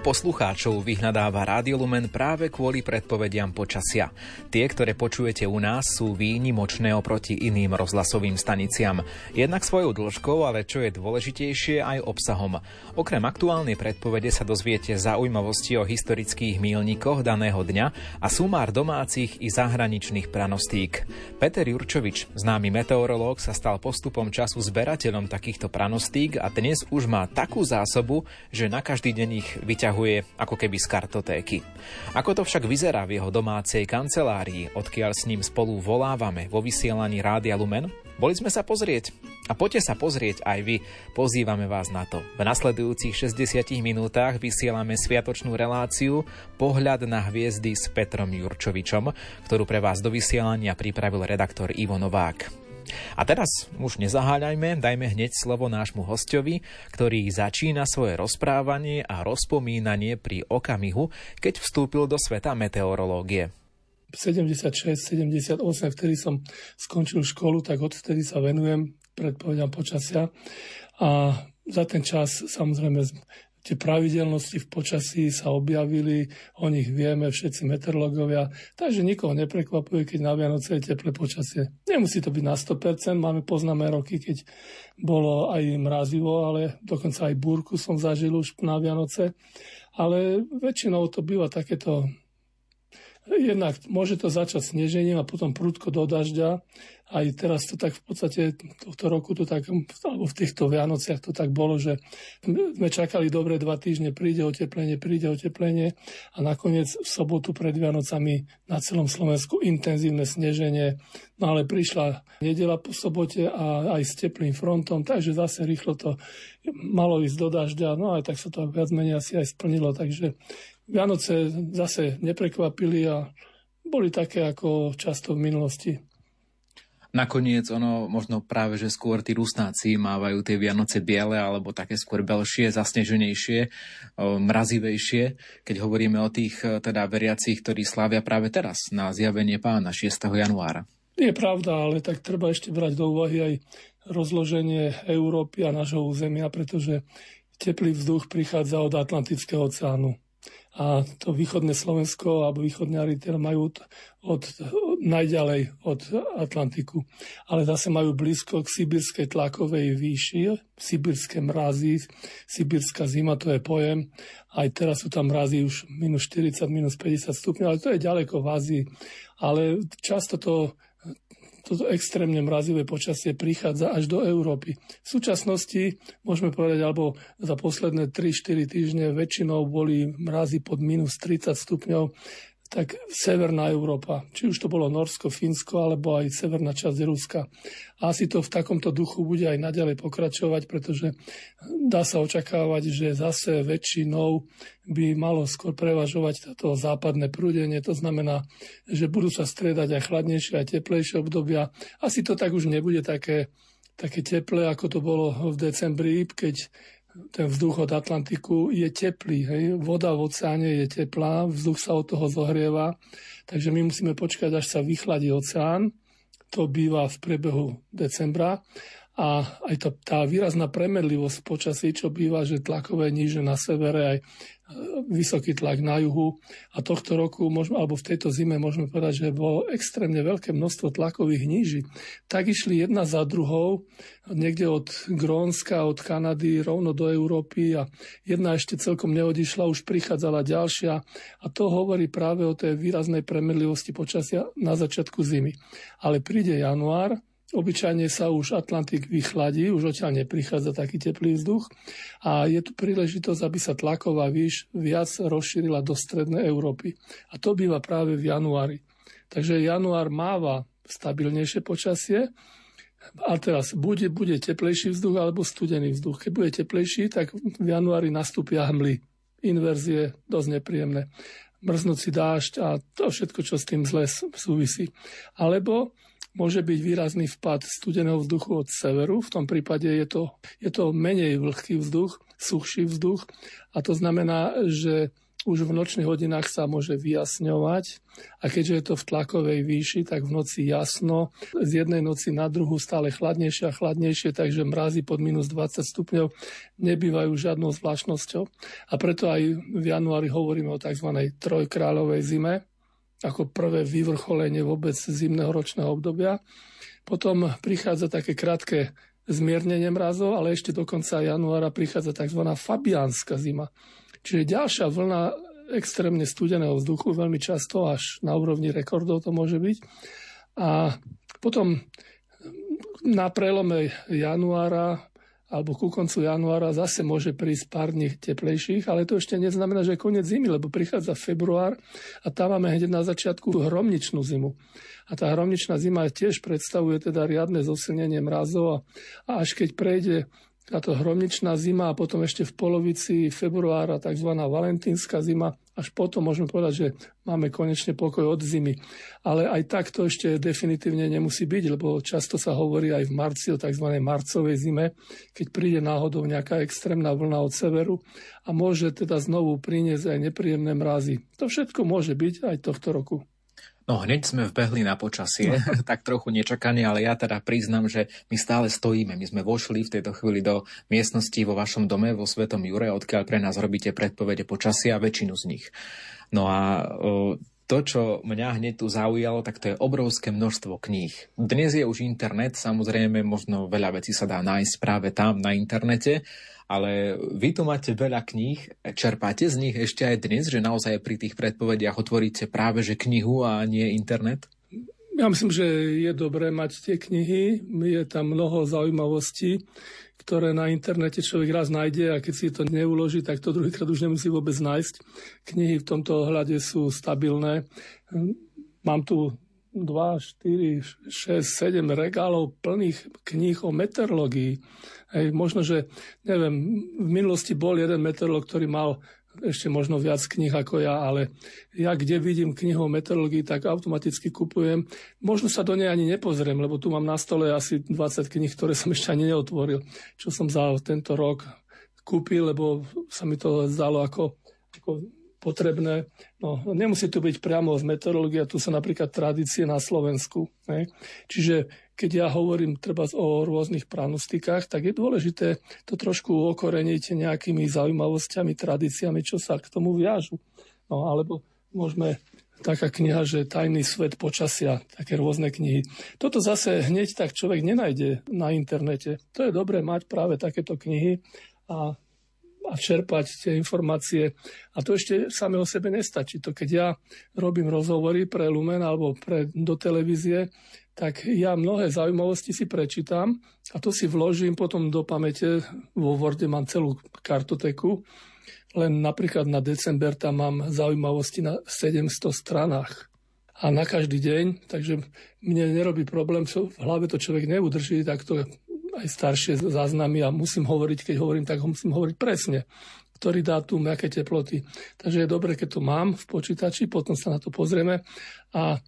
Mnoho poslucháčov vyhľadáva Rádio Lumen práve kvôli predpovediam počasia. Tie, ktoré počujete u nás, sú výnimočné oproti iným rozhlasovým staniciam. Jednak svojou dĺžkou, ale čo je dôležitejšie, aj obsahom. Okrem aktuálnej predpovede sa dozviete zaujímavosti o historických mílnikoch daného dňa a sumár domácich i zahraničných pranostík. Peter Jurčovič, známy meteorológ, sa stal postupom času zberateľom takýchto pranostík a dnes už má takú zásobu, že na každý deň ich vyťahuje ako keby z kartotéky. Ako to však vyzerá v jeho domácej kancelárii, odkiaľ s ním spolu volávame vo vysielaní Rádia Lumen? Boli sme sa pozrieť. A poďte sa pozrieť aj vy, pozývame vás na to. V nasledujúcich 60 minútach vysielame sviatočnú reláciu Pohľad na hviezdy s Petrom Jurčovičom, ktorú pre vás do vysielania pripravil redaktor Ivo Novák. A teraz už nezaháľajme, dajme hneď slovo nášmu hostovi, ktorý začína svoje rozprávanie a rozpomínanie pri okamihu, keď vstúpil do sveta meteorológie. 76, 78, vtedy som skončil školu, tak odtedy sa venujem predpovedám počasia. A za ten čas samozrejme tie pravidelnosti v počasí sa objavili, o nich vieme všetci meteorológovia, takže nikoho neprekvapuje, keď na Vianoce je teplé počasie. Nemusí to byť na 100%, máme poznáme roky, keď bolo aj mrazivo, ale dokonca aj búrku som zažil už na Vianoce, ale väčšinou to býva takéto Jednak môže to začať snežením a potom prúdko do dažďa. Aj teraz to tak v podstate tohto roku to tak, alebo v týchto Vianociach to tak bolo, že sme čakali dobre dva týždne, príde oteplenie, príde oteplenie a nakoniec v sobotu pred Vianocami na celom Slovensku intenzívne sneženie. No ale prišla nedela po sobote a aj s teplým frontom, takže zase rýchlo to malo ísť do dažďa, no aj tak sa to viac menej asi aj splnilo, takže Vianoce zase neprekvapili a boli také ako často v minulosti. Nakoniec ono možno práve, že skôr tí rusnáci mávajú tie Vianoce biele alebo také skôr belšie, zasneženejšie, mrazivejšie, keď hovoríme o tých e, teda veriacich, ktorí slávia práve teraz na zjavenie pána 6. januára. Je pravda, ale tak treba ešte brať do úvahy aj rozloženie Európy a nášho územia, pretože teplý vzduch prichádza od Atlantického oceánu a to východné Slovensko alebo východňari teda majú od, od, najďalej od Atlantiku. Ale zase majú blízko k sibirskej tlakovej výši, sibirské mrazy, sibirská zima, to je pojem. Aj teraz sú tam mrazy už minus 40, minus 50 stupňov, ale to je ďaleko v Ázii. Ale často to toto extrémne mrazivé počasie prichádza až do Európy. V súčasnosti, môžeme povedať, alebo za posledné 3-4 týždne väčšinou boli mrazy pod minus 30 stupňov tak Severná Európa, či už to bolo Norsko, Fínsko, alebo aj severná časť Ruska. A asi to v takomto duchu bude aj naďalej pokračovať, pretože dá sa očakávať, že zase väčšinou by malo skôr prevažovať toto západné prúdenie. To znamená, že budú sa striedať aj chladnejšie, aj teplejšie obdobia. Asi to tak už nebude také, také teplé, ako to bolo v decembri, keď ten vzduch od Atlantiku je teplý. Hej? Voda v oceáne je teplá, vzduch sa od toho zohrieva, takže my musíme počkať, až sa vychladí oceán. To býva v priebehu decembra a aj to, tá výrazná premenlivosť počasí, čo býva, že tlakové níže na severe, aj vysoký tlak na juhu. A tohto roku, môžeme, alebo v tejto zime môžeme povedať, že bolo extrémne veľké množstvo tlakových níží. Tak išli jedna za druhou, niekde od Grónska, od Kanady, rovno do Európy a jedna ešte celkom neodišla, už prichádzala ďalšia. A to hovorí práve o tej výraznej premenlivosti počasia na začiatku zimy. Ale príde január, Obyčajne sa už Atlantik vychladí, už odtiaľ neprichádza taký teplý vzduch a je tu príležitosť, aby sa tlaková výš viac rozšírila do strednej Európy. A to býva práve v januári. Takže január máva stabilnejšie počasie, a teraz bude, bude teplejší vzduch alebo studený vzduch. Keď bude teplejší, tak v januári nastúpia hmly. Inverzie, dosť nepríjemné. Mrznúci dážď a to všetko, čo s tým zle súvisí. Alebo môže byť výrazný vpad studeného vzduchu od severu. V tom prípade je to, je to menej vlhký vzduch, suchší vzduch a to znamená, že už v nočných hodinách sa môže vyjasňovať a keďže je to v tlakovej výši, tak v noci jasno, z jednej noci na druhú stále chladnejšie a chladnejšie, takže mrazy pod minus 20 stupňov nebývajú žiadnou zvláštnosťou. A preto aj v januári hovoríme o tzv. trojkráľovej zime, ako prvé vyvrcholenie vôbec zimného ročného obdobia. Potom prichádza také krátke zmiernenie mrazov, ale ešte do konca januára prichádza tzv. fabiánska zima Čiže ďalšia vlna extrémne studeného vzduchu, veľmi často až na úrovni rekordov to môže byť. A potom na prelome januára alebo ku koncu januára zase môže prísť pár dní teplejších, ale to ešte neznamená, že je koniec zimy, lebo prichádza február a tam máme hneď na začiatku hromničnú zimu. A tá hromničná zima tiež predstavuje teda riadne zosilnenie mrazov a, a až keď prejde táto hromničná zima a potom ešte v polovici februára tzv. valentínska zima. Až potom môžeme povedať, že máme konečne pokoj od zimy. Ale aj tak to ešte definitívne nemusí byť, lebo často sa hovorí aj v marci o tzv. marcovej zime, keď príde náhodou nejaká extrémna vlna od severu a môže teda znovu priniesť aj nepríjemné mrazy. To všetko môže byť aj tohto roku. No hneď sme vbehli na počasie, no. tak trochu nečakane, ale ja teda priznam, že my stále stojíme. My sme vošli v tejto chvíli do miestnosti vo vašom dome vo Svetom Jure, odkiaľ pre nás robíte predpovede počasia, väčšinu z nich. No a to, čo mňa hneď tu zaujalo, tak to je obrovské množstvo kníh. Dnes je už internet, samozrejme, možno veľa vecí sa dá nájsť práve tam na internete, ale vy tu máte veľa kníh, čerpáte z nich ešte aj dnes, že naozaj pri tých predpovediach otvoríte práve že knihu a nie internet? Ja myslím, že je dobré mať tie knihy. Je tam mnoho zaujímavostí, ktoré na internete človek raz nájde a keď si to neuloží, tak to druhýkrát už nemusí vôbec nájsť. Knihy v tomto ohľade sú stabilné. Mám tu 2, 4, 6, 7 regálov plných kníh o meteorológii. Hej, možno, že, neviem, v minulosti bol jeden meteorológ, ktorý mal ešte možno viac knih ako ja, ale ja kde vidím knihu o meteorológii, tak automaticky kupujem. Možno sa do nej ani nepozriem, lebo tu mám na stole asi 20 knih, ktoré som ešte ani neotvoril, čo som za tento rok kúpil, lebo sa mi to zdalo ako, ako potrebné. No, nemusí to byť priamo z meteorológie, tu sú napríklad tradície na Slovensku. Ne? Čiže keď ja hovorím treba o rôznych pranostikách, tak je dôležité to trošku okoreniť nejakými zaujímavosťami, tradíciami, čo sa k tomu viažu. No, alebo môžeme taká kniha, že Tajný svet počasia, také rôzne knihy. Toto zase hneď tak človek nenájde na internete. To je dobré mať práve takéto knihy a a čerpať tie informácie. A to ešte same o sebe nestačí. To keď ja robím rozhovory pre Lumen alebo pre, do televízie, tak ja mnohé zaujímavosti si prečítam a to si vložím potom do pamäte. Vo Worde mám celú kartoteku. Len napríklad na december tam mám zaujímavosti na 700 stranách a na každý deň, takže mne nerobí problém, v hlave to človek neudrží, tak to aj staršie záznamy a musím hovoriť, keď hovorím, tak ho musím hovoriť presne ktorý dátum, aké teploty. Takže je dobre, keď to mám v počítači, potom sa na to pozrieme a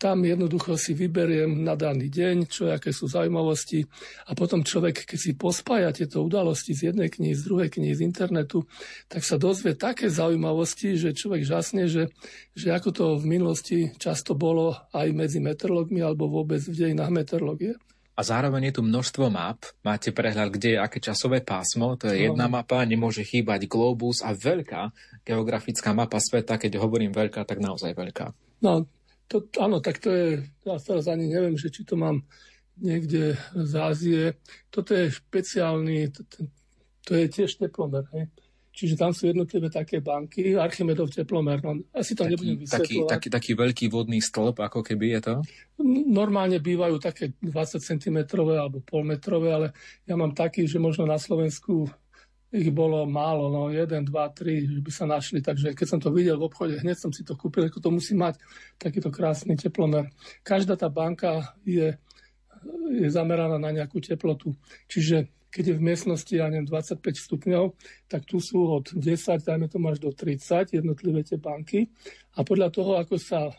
tam jednoducho si vyberiem na daný deň, čo aké sú zaujímavosti a potom človek, keď si pospája tieto udalosti z jednej knihy, z druhej knihy, z internetu, tak sa dozvie také zaujímavosti, že človek žasne, že, že ako to v minulosti často bolo aj medzi meteorológmi alebo vôbec v dejinách meteorológie a zároveň je tu množstvo map. Máte prehľad, kde je aké časové pásmo, to je jedna mapa, nemôže chýbať globus a veľká geografická mapa sveta, keď hovorím veľká, tak naozaj veľká. No, to, áno, tak to je, ja teraz ani neviem, že či to mám niekde z Ázie. Toto je špeciálny, to, to je tiež teplomer. Hej. Čiže tam sú jednotlivé také banky, Archimedov teplomer, no, asi to taký, nebudem vysvetľovať. Taký, taký, taký veľký vodný stĺp, ako keby je to? Normálne bývajú také 20 cm alebo polmetrové, ale ja mám taký, že možno na Slovensku ich bolo málo, no 1, 2, 3, že by sa našli. Takže keď som to videl v obchode, hneď som si to kúpil, ako to musí mať takýto krásny teplomer. Každá tá banka je, je zameraná na nejakú teplotu. Čiže keď je v miestnosti, ja neviem, 25 stupňov, tak tu sú od 10, dajme tomu až do 30 jednotlivé tie banky. A podľa toho, ako sa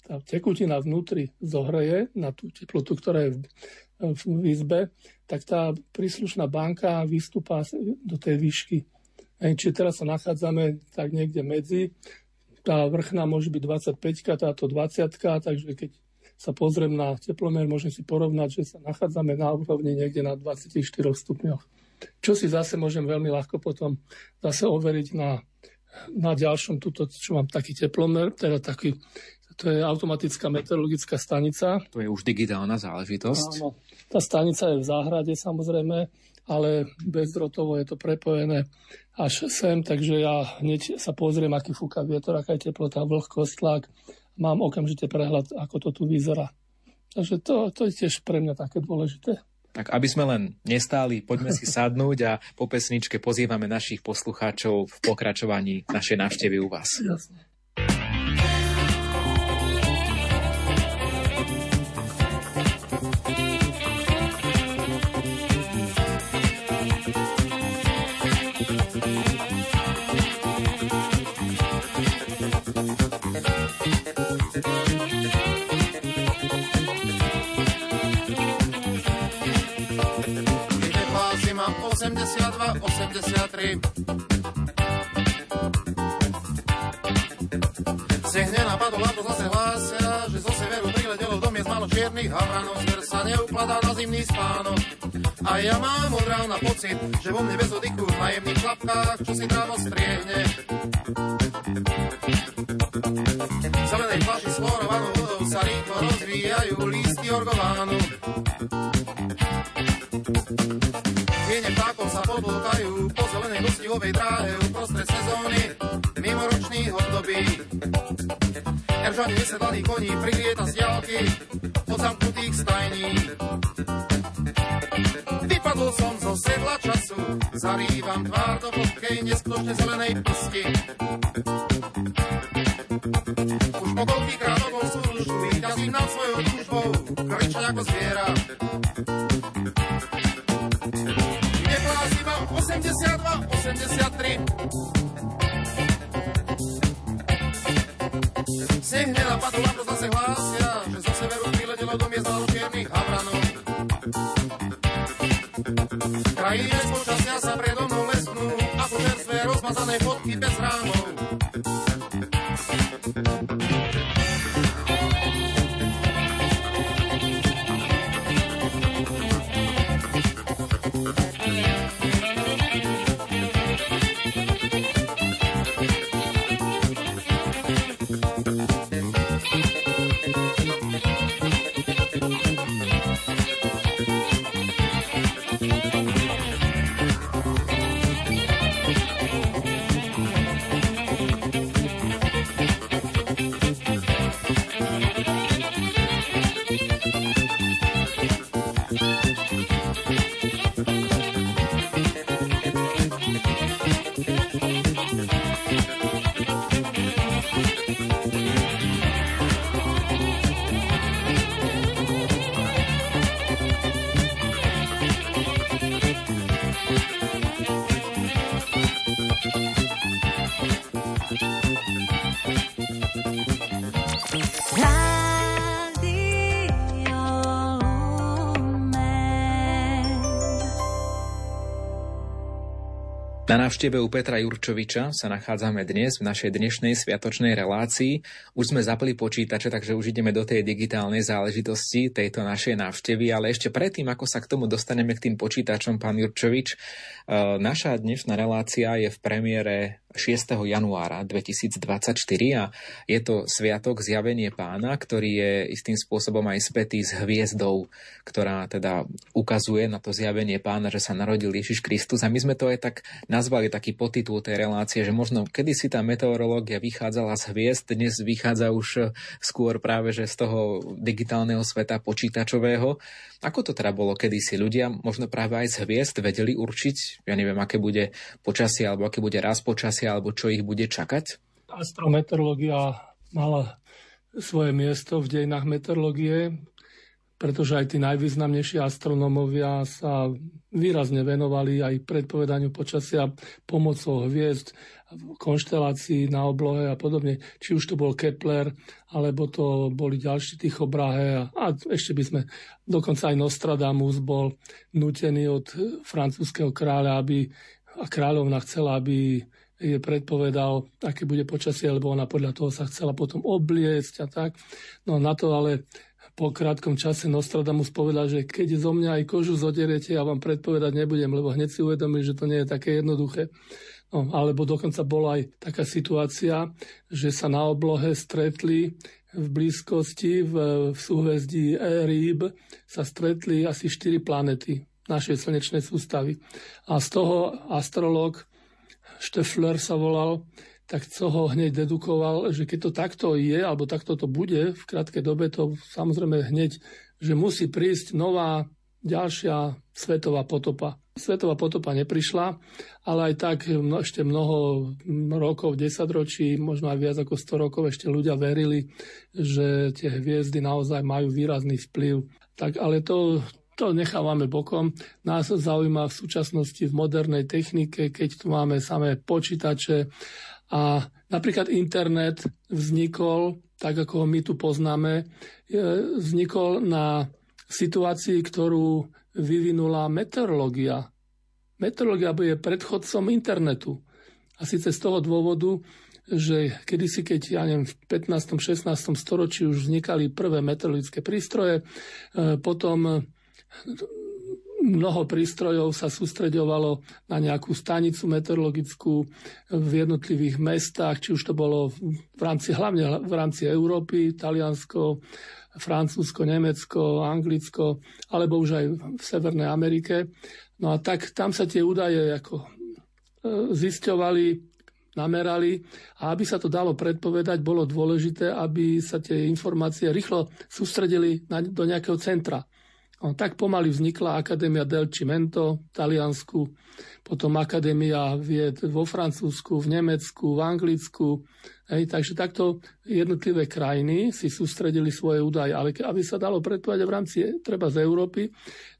tá tekutina vnútri zohreje na tú teplotu, ktorá je v, v izbe, tak tá príslušná banka vystúpa do tej výšky Čiže teraz sa nachádzame tak niekde medzi. Tá vrchná môže byť 25, táto 20, takže keď sa pozriem na teplomer, môžem si porovnať, že sa nachádzame na úrovni niekde na 24 stupňoch. Čo si zase môžem veľmi ľahko potom zase overiť na, na ďalšom, tuto, čo mám taký teplomer, teda taký, to je automatická meteorologická stanica. To je už digitálna záležitosť. Áno. Tá stanica je v záhrade samozrejme, ale bezdrotovo je to prepojené až sem, takže ja hneď sa pozriem, aký fúka vietor, aká je teplota, vlhkosť, tlak mám okamžite prehľad, ako to tu vyzerá. Takže to, to je tiež pre mňa také dôležité. Tak aby sme len nestáli, poďme si sadnúť a po pesničke pozývame našich poslucháčov v pokračovaní našej návštevy u vás. Jasne. Sehne napadol a to zase hlásia, že zo severu priletelo do miest malo čiernych havranov, zver sa neukladá na zimný spánok. A ja mám od rána pocit, že vo mne bez oddychu v najemných klapkách, čo si trávo striehne. V zelenej flaši s chlorovanou vodou sa rýchlo rozvíjajú lístky orgovánu. Tiene vtákov sa podlúkajú po zelenej gostihovej dráhe uprostred sezóny mimoročných období. Eržani nesedlaných koní prilieta z diálky od zamknutých stajní. Vypadol som zo sedla času, zarývam tvár do vlhkej neskutočne zelenej pasti. Už po koľkýkrát okol súžu, vyťazím nad svojou túžbou, kričať ako zviera. 82, 83. Sneh nenapadol a to zase hlásia, že zo severu priletelo do miest čiernych havranov. Krají bez počasia sa predo mnou lesknú, ako čerstvé rozmazané fotky bez rámov. Návšteve u Petra Jurčoviča sa nachádzame dnes v našej dnešnej sviatočnej relácii. Už sme zapli počítače, takže už ideme do tej digitálnej záležitosti tejto našej návštevy, ale ešte predtým, ako sa k tomu dostaneme k tým počítačom, pán Jurčovič, e, naša dnešná relácia je v premiére 6. januára 2024 a je to sviatok zjavenie pána, ktorý je istým spôsobom aj spätý s hviezdou, ktorá teda ukazuje na to zjavenie pána, že sa narodil Ježiš Kristus a my sme to aj tak nazvali taký potitul tej relácie, že možno kedysi tá meteorológia vychádzala z hviezd, dnes vychádza už skôr práve že z toho digitálneho sveta počítačového. Ako to teda bolo kedysi? Ľudia možno práve aj z hviezd vedeli určiť, ja neviem, aké bude počasie alebo aké bude raz počasie alebo čo ich bude čakať? Astrometeorológia mala svoje miesto v dejinách meteorológie, pretože aj tí najvýznamnejší astronómovia sa výrazne venovali aj predpovedaniu počasia pomocou hviezd, konštelácií na oblohe a podobne. Či už to bol Kepler, alebo to boli ďalší Tychobrahe a, a ešte by sme, dokonca aj Nostradamus bol nutený od francúzského kráľa, aby a kráľovna chcela, aby je predpovedal, aké bude počasie, lebo ona podľa toho sa chcela potom obliecť a tak. No na to ale po krátkom čase Nostradamus povedal, že keď zo mňa aj kožu zoderiete, ja vám predpovedať nebudem, lebo hneď si uvedomil, že to nie je také jednoduché. No, alebo dokonca bola aj taká situácia, že sa na oblohe stretli v blízkosti, v, v súhvezdí Rýb, sa stretli asi štyri planety našej slnečnej sústavy. A z toho astrolog Štefler sa volal, tak co ho hneď dedukoval, že keď to takto je, alebo takto to bude v krátkej dobe, to samozrejme hneď, že musí prísť nová ďalšia svetová potopa. Svetová potopa neprišla, ale aj tak ešte mnoho rokov, desaťročí, možno aj viac ako 100 rokov ešte ľudia verili, že tie hviezdy naozaj majú výrazný vplyv. Tak, ale to, to nechávame bokom. Nás zaujíma v súčasnosti v modernej technike, keď tu máme samé počítače a napríklad internet vznikol, tak ako ho my tu poznáme, vznikol na situácii, ktorú vyvinula meteorológia. Meteorológia je predchodcom internetu. A síce z toho dôvodu, že kedysi, keď ja neviem, v 15. 16. storočí už vznikali prvé meteorologické prístroje, e, potom mnoho prístrojov sa sústreďovalo na nejakú stanicu meteorologickú v jednotlivých mestách, či už to bolo v rámci, hlavne v rámci Európy, Taliansko, Francúzsko, Nemecko, Anglicko, alebo už aj v Severnej Amerike. No a tak tam sa tie údaje ako e, zisťovali, namerali a aby sa to dalo predpovedať, bolo dôležité, aby sa tie informácie rýchlo sústredili na, do nejakého centra. No, tak pomaly vznikla Akadémia del Cimento v Taliansku, potom Akadémia vied vo Francúzsku, v Nemecku, v Anglicku. Hej, takže takto jednotlivé krajiny si sústredili svoje údaje. Ale aby sa dalo predpovedať v rámci treba z Európy,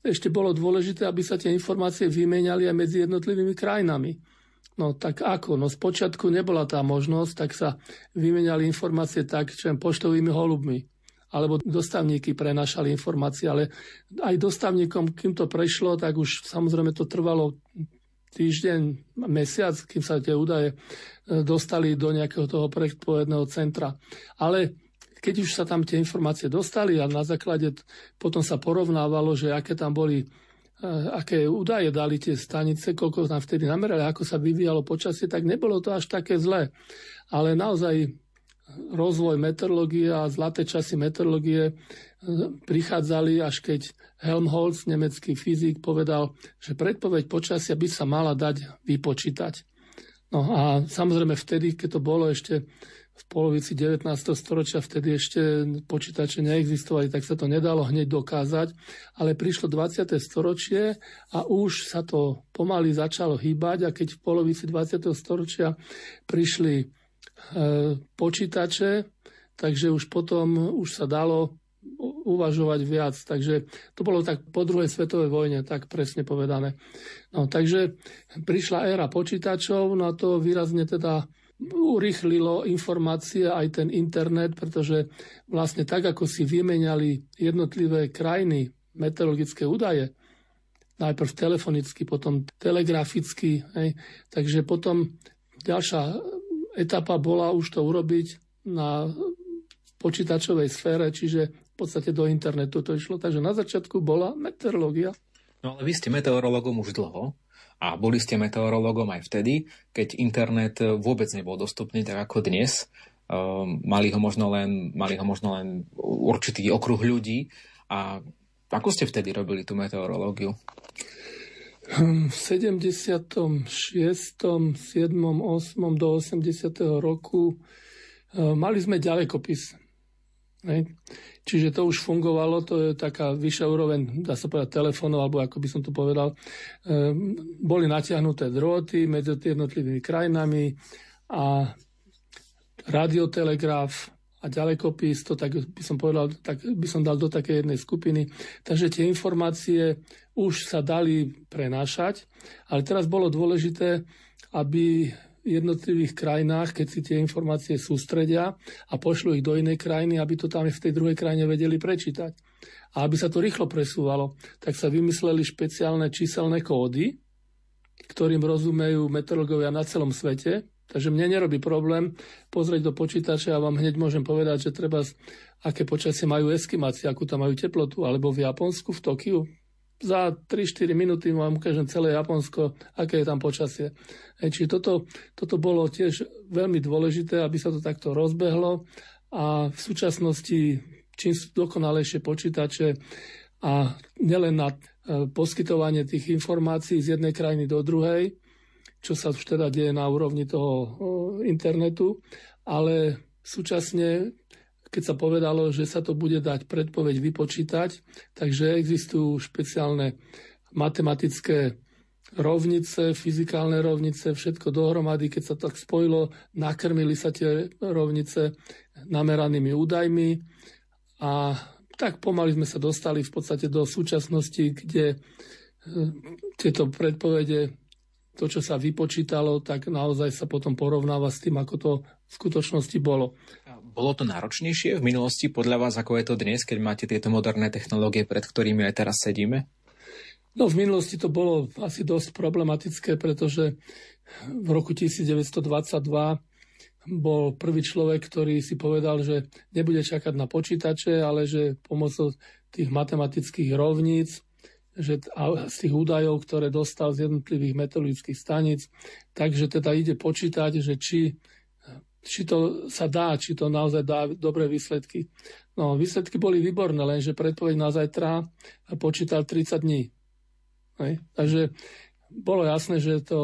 ešte bolo dôležité, aby sa tie informácie vymenali aj medzi jednotlivými krajinami. No tak ako? No spočiatku nebola tá možnosť, tak sa vymenali informácie tak, čo poštovými holubmi alebo dostavníky prenašali informácie, ale aj dostavníkom, kým to prešlo, tak už samozrejme to trvalo týždeň, mesiac, kým sa tie údaje e, dostali do nejakého toho predpovedného centra. Ale keď už sa tam tie informácie dostali a na základe potom sa porovnávalo, že aké tam boli e, aké údaje dali tie stanice, koľko tam vtedy namerali, ako sa vyvíjalo počasie, tak nebolo to až také zlé. Ale naozaj rozvoj meteorológie a zlaté časy meteorológie e, prichádzali, až keď Helmholtz, nemecký fyzik, povedal, že predpoveď počasia by sa mala dať vypočítať. No a samozrejme vtedy, keď to bolo ešte v polovici 19. storočia, vtedy ešte počítače neexistovali, tak sa to nedalo hneď dokázať, ale prišlo 20. storočie a už sa to pomaly začalo hýbať a keď v polovici 20. storočia prišli počítače, takže už potom už sa dalo uvažovať viac. Takže to bolo tak po druhej svetovej vojne, tak presne povedané. No, takže prišla éra počítačov, no a to výrazne teda urychlilo informácie aj ten internet, pretože vlastne tak, ako si vymenali jednotlivé krajiny meteorologické údaje, najprv telefonicky, potom telegraficky, hej, takže potom ďalšia etapa bola už to urobiť na počítačovej sfére, čiže v podstate do internetu to išlo. Takže na začiatku bola meteorológia. No ale vy ste meteorologom už dlho a boli ste meteorologom aj vtedy, keď internet vôbec nebol dostupný tak ako dnes. Um, mali, ho možno len, mali ho možno len určitý okruh ľudí. A ako ste vtedy robili tú meteorológiu? V 76., 7., 8. do 80. roku e, mali sme ďalekopis. Čiže to už fungovalo, to je taká vyššia úroveň, dá sa povedať, telefónov, alebo ako by som to povedal. E, boli natiahnuté drôty medzi jednotlivými krajinami a radiotelegraf a ďalekopis, to tak by som povedal, tak by som dal do takej jednej skupiny. Takže tie informácie už sa dali prenášať, ale teraz bolo dôležité, aby v jednotlivých krajinách, keď si tie informácie sústredia a pošlu ich do inej krajiny, aby to tam v tej druhej krajine vedeli prečítať. A aby sa to rýchlo presúvalo, tak sa vymysleli špeciálne číselné kódy, ktorým rozumejú meteorológovia na celom svete. Takže mne nerobí problém pozrieť do počítača a vám hneď môžem povedať, že treba, aké počasie majú eskimáci, akú tam majú teplotu, alebo v Japonsku, v Tokiu. Za 3-4 minúty vám ukážem celé Japonsko, aké je tam počasie. Hej, čiže toto, toto bolo tiež veľmi dôležité, aby sa to takto rozbehlo a v súčasnosti čím sú dokonalejšie počítače a nielen na e, poskytovanie tých informácií z jednej krajiny do druhej, čo sa už teda deje na úrovni toho internetu, ale súčasne, keď sa povedalo, že sa to bude dať predpoveď vypočítať, takže existujú špeciálne matematické rovnice, fyzikálne rovnice, všetko dohromady, keď sa tak spojilo, nakrmili sa tie rovnice nameranými údajmi a tak pomaly sme sa dostali v podstate do súčasnosti, kde e, tieto predpovede, to, čo sa vypočítalo, tak naozaj sa potom porovnáva s tým, ako to v skutočnosti bolo. Bolo to náročnejšie v minulosti podľa vás, ako je to dnes, keď máte tieto moderné technológie, pred ktorými aj teraz sedíme? No v minulosti to bolo asi dosť problematické, pretože v roku 1922 bol prvý človek, ktorý si povedal, že nebude čakať na počítače, ale že pomocou tých matematických rovníc, že z tých údajov, ktoré dostal z jednotlivých meteorologických staníc, takže teda ide počítať, že či, či to sa dá, či to naozaj dá dobré výsledky. No, výsledky boli výborné, lenže predpoveď na zajtra počítal 30 dní. Hej? Takže bolo jasné, že to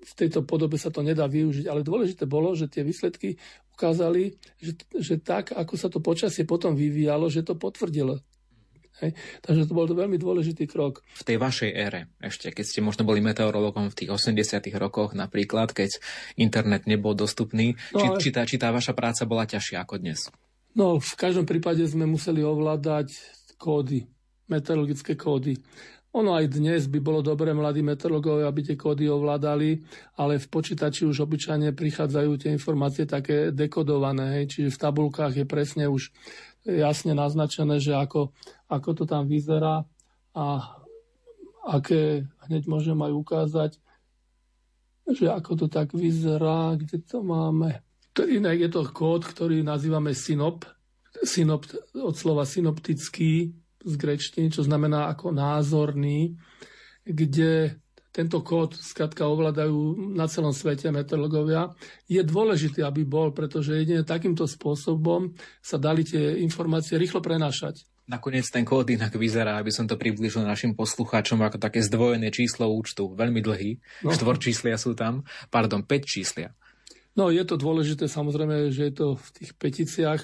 v tejto podobe sa to nedá využiť, ale dôležité bolo, že tie výsledky ukázali, že, že tak, ako sa to počasie potom vyvíjalo, že to potvrdilo. Hej. Takže to bol to veľmi dôležitý krok. V tej vašej ére, ešte keď ste možno boli meteorologom v tých 80 rokoch napríklad, keď internet nebol dostupný, no, či, ale... či, tá, či tá vaša práca bola ťažšia ako dnes? No, v každom prípade sme museli ovládať kódy, meteorologické kódy. Ono aj dnes by bolo dobré mladí meteorológovia, aby tie kódy ovládali, ale v počítači už obyčajne prichádzajú tie informácie také dekodované, hej, čiže v tabulkách je presne už jasne naznačené, že ako, ako to tam vyzerá a aké, hneď môžem aj ukázať, že ako to tak vyzerá, kde to máme. To iné je to kód, ktorý nazývame synop, synop od slova synoptický, z grečtiny, čo znamená ako názorný, kde tento kód skratka ovládajú na celom svete meteorológovia. Je dôležité, aby bol, pretože jedine takýmto spôsobom sa dali tie informácie rýchlo prenášať. Nakoniec ten kód inak vyzerá, aby som to približil našim poslucháčom, ako také zdvojené číslo účtu. Veľmi dlhý. No. Štvor číslia sú tam. Pardon, 5 číslia. No je to dôležité samozrejme, že je to v tých peticiach.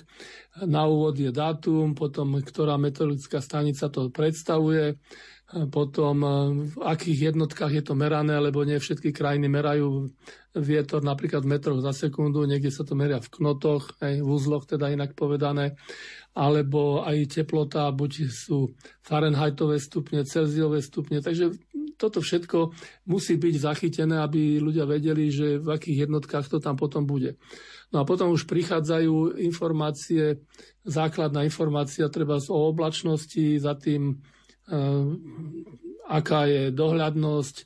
Na úvod je dátum, potom ktorá meteorologická stanica to predstavuje, potom v akých jednotkách je to merané, lebo nie všetky krajiny merajú vietor napríklad v metroch za sekundu, niekde sa to meria v knotoch, aj v úzloch teda inak povedané, alebo aj teplota, buď sú Fahrenheitové stupne, Celziové stupne, takže toto všetko musí byť zachytené, aby ľudia vedeli, že v akých jednotkách to tam potom bude. No a potom už prichádzajú informácie, základná informácia treba o oblačnosti, za tým aká je dohľadnosť.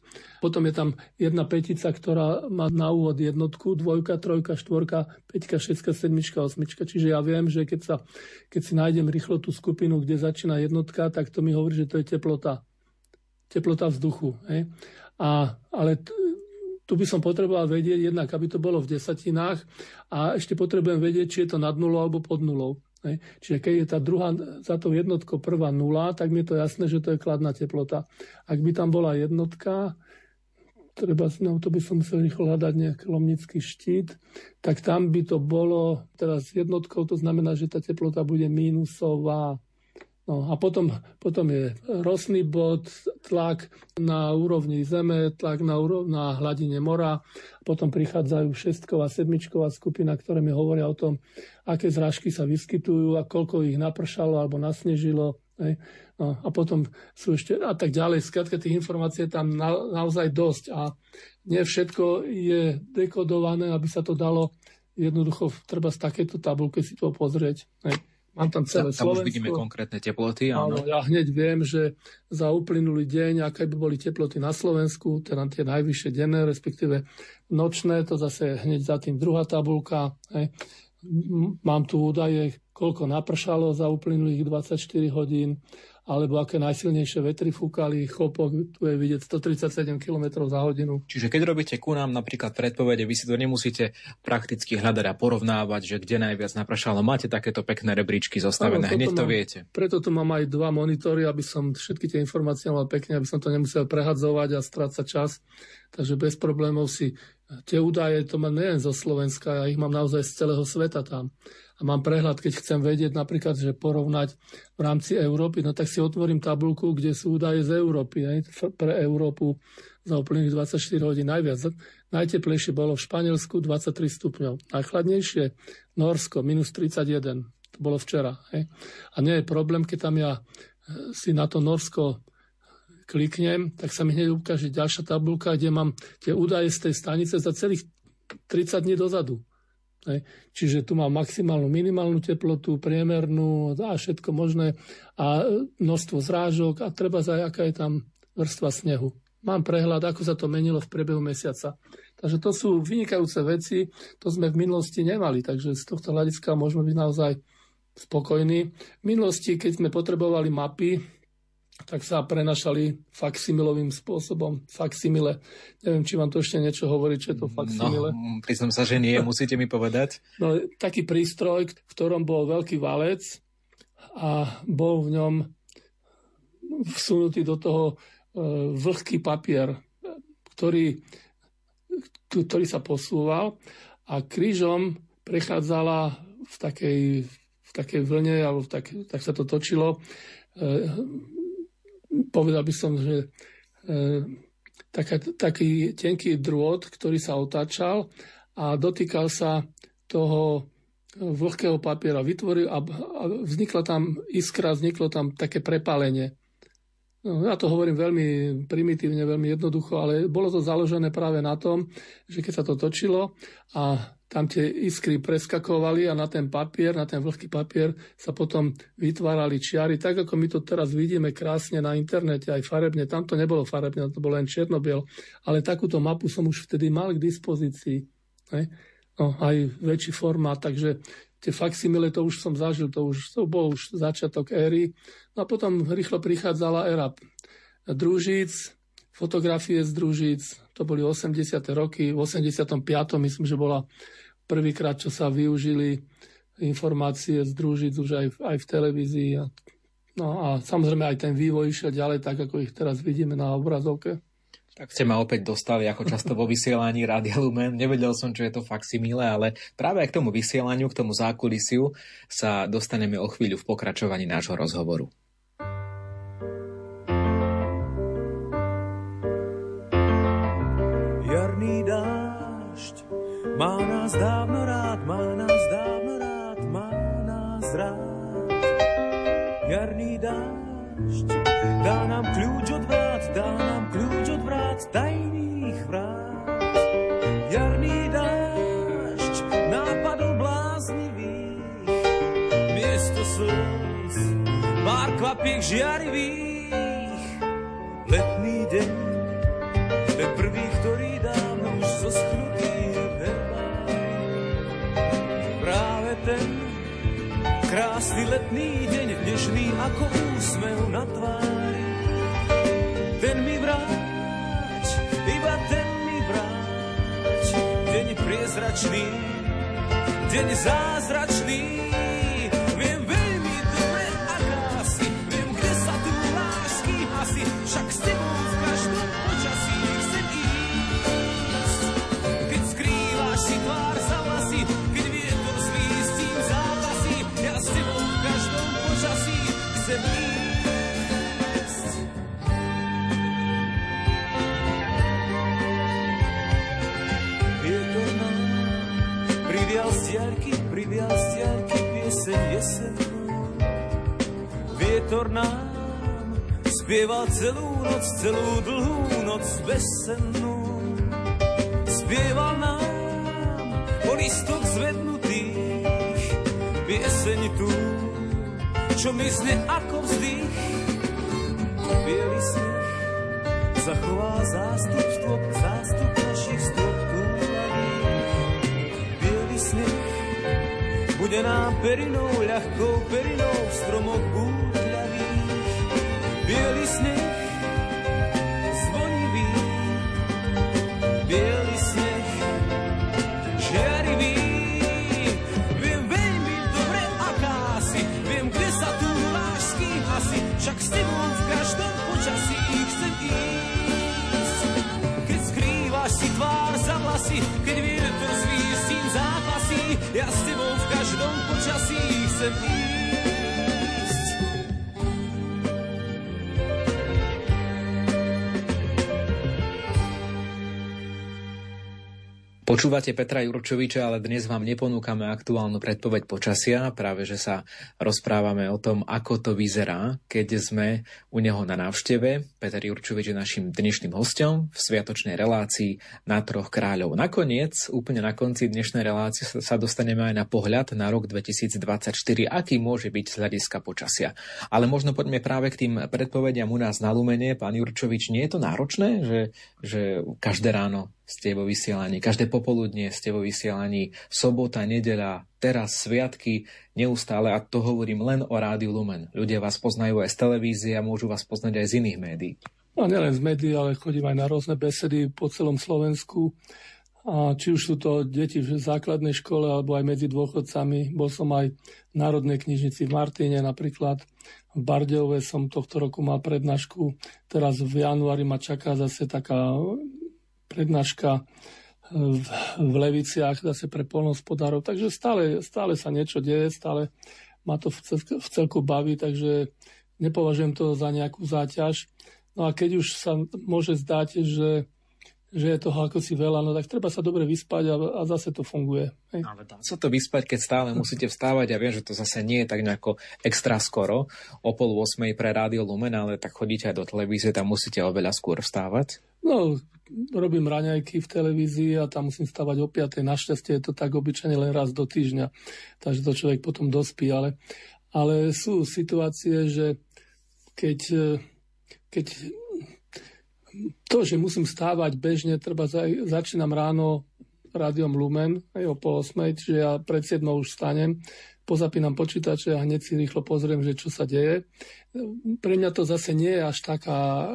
Potom je tam jedna petica, ktorá má na úvod jednotku, dvojka, trojka, štvorka, peťka, šestka, sedmička, osmička. Čiže ja viem, že keď, sa, keď si nájdem rýchlo tú skupinu, kde začína jednotka, tak to mi hovorí, že to je teplota teplota vzduchu. Hej. A, ale t- tu by som potreboval vedieť jednak, aby to bolo v desatinách a ešte potrebujem vedieť, či je to nad nulou alebo pod nulou. Čiže keď je tá druhá za tou jednotkou prvá nula, tak mi je to jasné, že to je kladná teplota. Ak by tam bola jednotka, treba, no to by som musel rýchlo hľadať nejaký lomnický štít, tak tam by to bolo teraz jednotkou, to znamená, že tá teplota bude mínusová. No a potom, potom je rostný bod, tlak na úrovni zeme, tlak na, úrov, na hladine mora. Potom prichádzajú šestková, sedmičková skupina, ktoré mi hovoria o tom, aké zrážky sa vyskytujú a koľko ich napršalo alebo nasnežilo. Hej. No, a potom sú ešte a tak ďalej. Skrátka tých informácií je tam na, naozaj dosť a nie všetko je dekodované, aby sa to dalo jednoducho treba z takéto tabulke si to pozrieť. Hej. Mám tam celé tam Slovensko. už vidíme konkrétne teploty. Áno. áno, ja hneď viem, že za uplynulý deň, aké by boli teploty na Slovensku, teda tie najvyššie denné, respektíve nočné, to zase hneď za tým druhá tabulka. Hej. Mám tu údaje, koľko napršalo za uplynulých 24 hodín, alebo aké najsilnejšie vetry fúkali, chopok, tu je vidieť 137 km za hodinu. Čiže keď robíte ku nám napríklad predpovede, vy si to nemusíte prakticky hľadať a porovnávať, že kde najviac napršalo. Máte takéto pekné rebríčky zostavené, ano, hneď to mám, viete. Preto tu mám aj dva monitory, aby som všetky tie informácie mal pekne, aby som to nemusel prehadzovať a strácať čas. Takže bez problémov si tie údaje, to mám nejen zo Slovenska, ja ich mám naozaj z celého sveta tam a mám prehľad, keď chcem vedieť napríklad, že porovnať v rámci Európy, no tak si otvorím tabulku, kde sú údaje z Európy, ne? pre Európu za uplynulých 24 hodín najviac. Najteplejšie bolo v Španielsku 23 stupňov, najchladnejšie Norsko minus 31, to bolo včera. Ne? A nie je problém, keď tam ja e, si na to Norsko kliknem, tak sa mi hneď ukáže ďalšia tabulka, kde mám tie údaje z tej stanice za celých 30 dní dozadu. Čiže tu mám maximálnu, minimálnu teplotu, priemernú a všetko možné a množstvo zrážok a treba za aká je tam vrstva snehu. Mám prehľad, ako sa to menilo v priebehu mesiaca. Takže to sú vynikajúce veci, to sme v minulosti nemali, takže z tohto hľadiska môžeme byť naozaj spokojní. V minulosti, keď sme potrebovali mapy, tak sa prenašali faximilovým spôsobom. Faximile. Neviem, či vám to ešte niečo hovorí, čo je to faximile. No, priznám sa, že nie, musíte mi povedať. No, taký prístroj, v ktorom bol veľký valec a bol v ňom vsunutý do toho e, vlhký papier, ktorý, ktorý sa posúval a krížom prechádzala v takej, v takej vlne, alebo tak, tak sa to točilo, e, povedal by som, že e, taká, taký tenký drôt, ktorý sa otáčal a dotýkal sa toho vlhkého papiera. Vytvoril a, a vznikla tam iskra, vzniklo tam také prepálenie. No, ja to hovorím veľmi primitívne, veľmi jednoducho, ale bolo to založené práve na tom, že keď sa to točilo a tam tie iskry preskakovali a na ten papier, na ten vlhký papier sa potom vytvárali čiary, tak ako my to teraz vidíme krásne na internete, aj farebne, tam to nebolo farebne, to bolo len černobiel, ale takúto mapu som už vtedy mal k dispozícii. Ne? No, aj väčší formát, takže tie faximile to už som zažil, to už to bol už začiatok éry. No a potom rýchlo prichádzala éra družíc, fotografie z družíc, to boli 80. roky, v 85. myslím, že bola prvýkrát, čo sa využili informácie z družic už aj, aj v televízii. A, no a samozrejme aj ten vývoj išiel ďalej, tak ako ich teraz vidíme na obrazovke. Tak ste ma opäť dostali ako často vo vysielaní Rádia Lumen. Nevedel som, čo je to faksimile, ale práve aj k tomu vysielaniu, k tomu zákulisiu sa dostaneme o chvíľu v pokračovaní nášho rozhovoru. Má nás dávno rád, má nás dávno rád, má nás rád. Jarný dážď dá nám kľúč od vrát, dá nám kľúč od vrát tajných vrát. Jarný dážď nápadol bláznivých, miesto slz, pár kvapiek žiarivých. Letný deň, ten prvý, ktorý krásny letný deň, nežný ako úsmev na tvári. Ten mi vráť, iba ten mi vráť, deň priezračný, deň zázračný, Vietor nám spieval celú noc, celú dlhú noc besennú. Spieval nám o listoch zvednutých, pieseň tú čo mizne ako vzdych. Bielý sneh zachová zástup zástup našich stôp Bielý sneh bude nám perinou, ľahkou perinou v stromoch búrľavých. Bielý sneh zvonivý, bielý sneh žiarivý. Viem veľmi dobre, aká si, viem, kde sa tu lášky asi, však s tebou v každom počasí chcem ísť. Keď skrývaš si tvár za vlasy, keď vietor zvíš tým zápasí, ja s tebou v každom počasí chcem ísť. Počúvate Petra Jurčoviča, ale dnes vám neponúkame aktuálnu predpoveď počasia, práve že sa rozprávame o tom, ako to vyzerá, keď sme u neho na návšteve. Peter Jurčovič je našim dnešným hostom v sviatočnej relácii na troch kráľov. Nakoniec, úplne na konci dnešnej relácie sa dostaneme aj na pohľad na rok 2024, aký môže byť z hľadiska počasia. Ale možno poďme práve k tým predpovediam u nás na Lumene. Pán Jurčovič, nie je to náročné, že, že každé ráno ste vo vysielaní, každé popoludnie ste vo vysielaní, sobota, nedeľa, teraz sviatky, neustále a to hovorím len o Rádiu Lumen. Ľudia vás poznajú aj z televízie a môžu vás poznať aj z iných médií. No nielen z médií, ale chodím aj na rôzne besedy po celom Slovensku. A či už sú to deti v základnej škole alebo aj medzi dôchodcami. Bol som aj v Národnej knižnici v Martíne napríklad. V Bardejove som tohto roku mal prednášku. Teraz v januári ma čaká zase taká prednáška v, v Leviciach zase pre polnospodárov. Takže stále, stále sa niečo deje, stále ma to v, celku, v celku baví, takže nepovažujem to za nejakú záťaž. No a keď už sa môže zdať, že že je toho ako si veľa, no tak treba sa dobre vyspať a, a zase to funguje. Hej. Ale dá sa to vyspať, keď stále musíte vstávať. Ja viem, že to zase nie je tak nejako extra skoro, o pol 8 pre Rádio Lumen, ale tak chodíte aj do televízie, tam musíte oveľa skôr vstávať. No, robím raňajky v televízii a tam musím stavať o 5. Našťastie je to tak obyčajne len raz do týždňa, takže to človek potom dospí, ale, ale sú situácie, že keď, keď to, že musím stávať bežne, treba začínam ráno rádiom Lumen, aj o pol osmej, čiže ja pred 7 už stanem, pozapínam počítače a hneď si rýchlo pozriem, že čo sa deje. Pre mňa to zase nie je až taká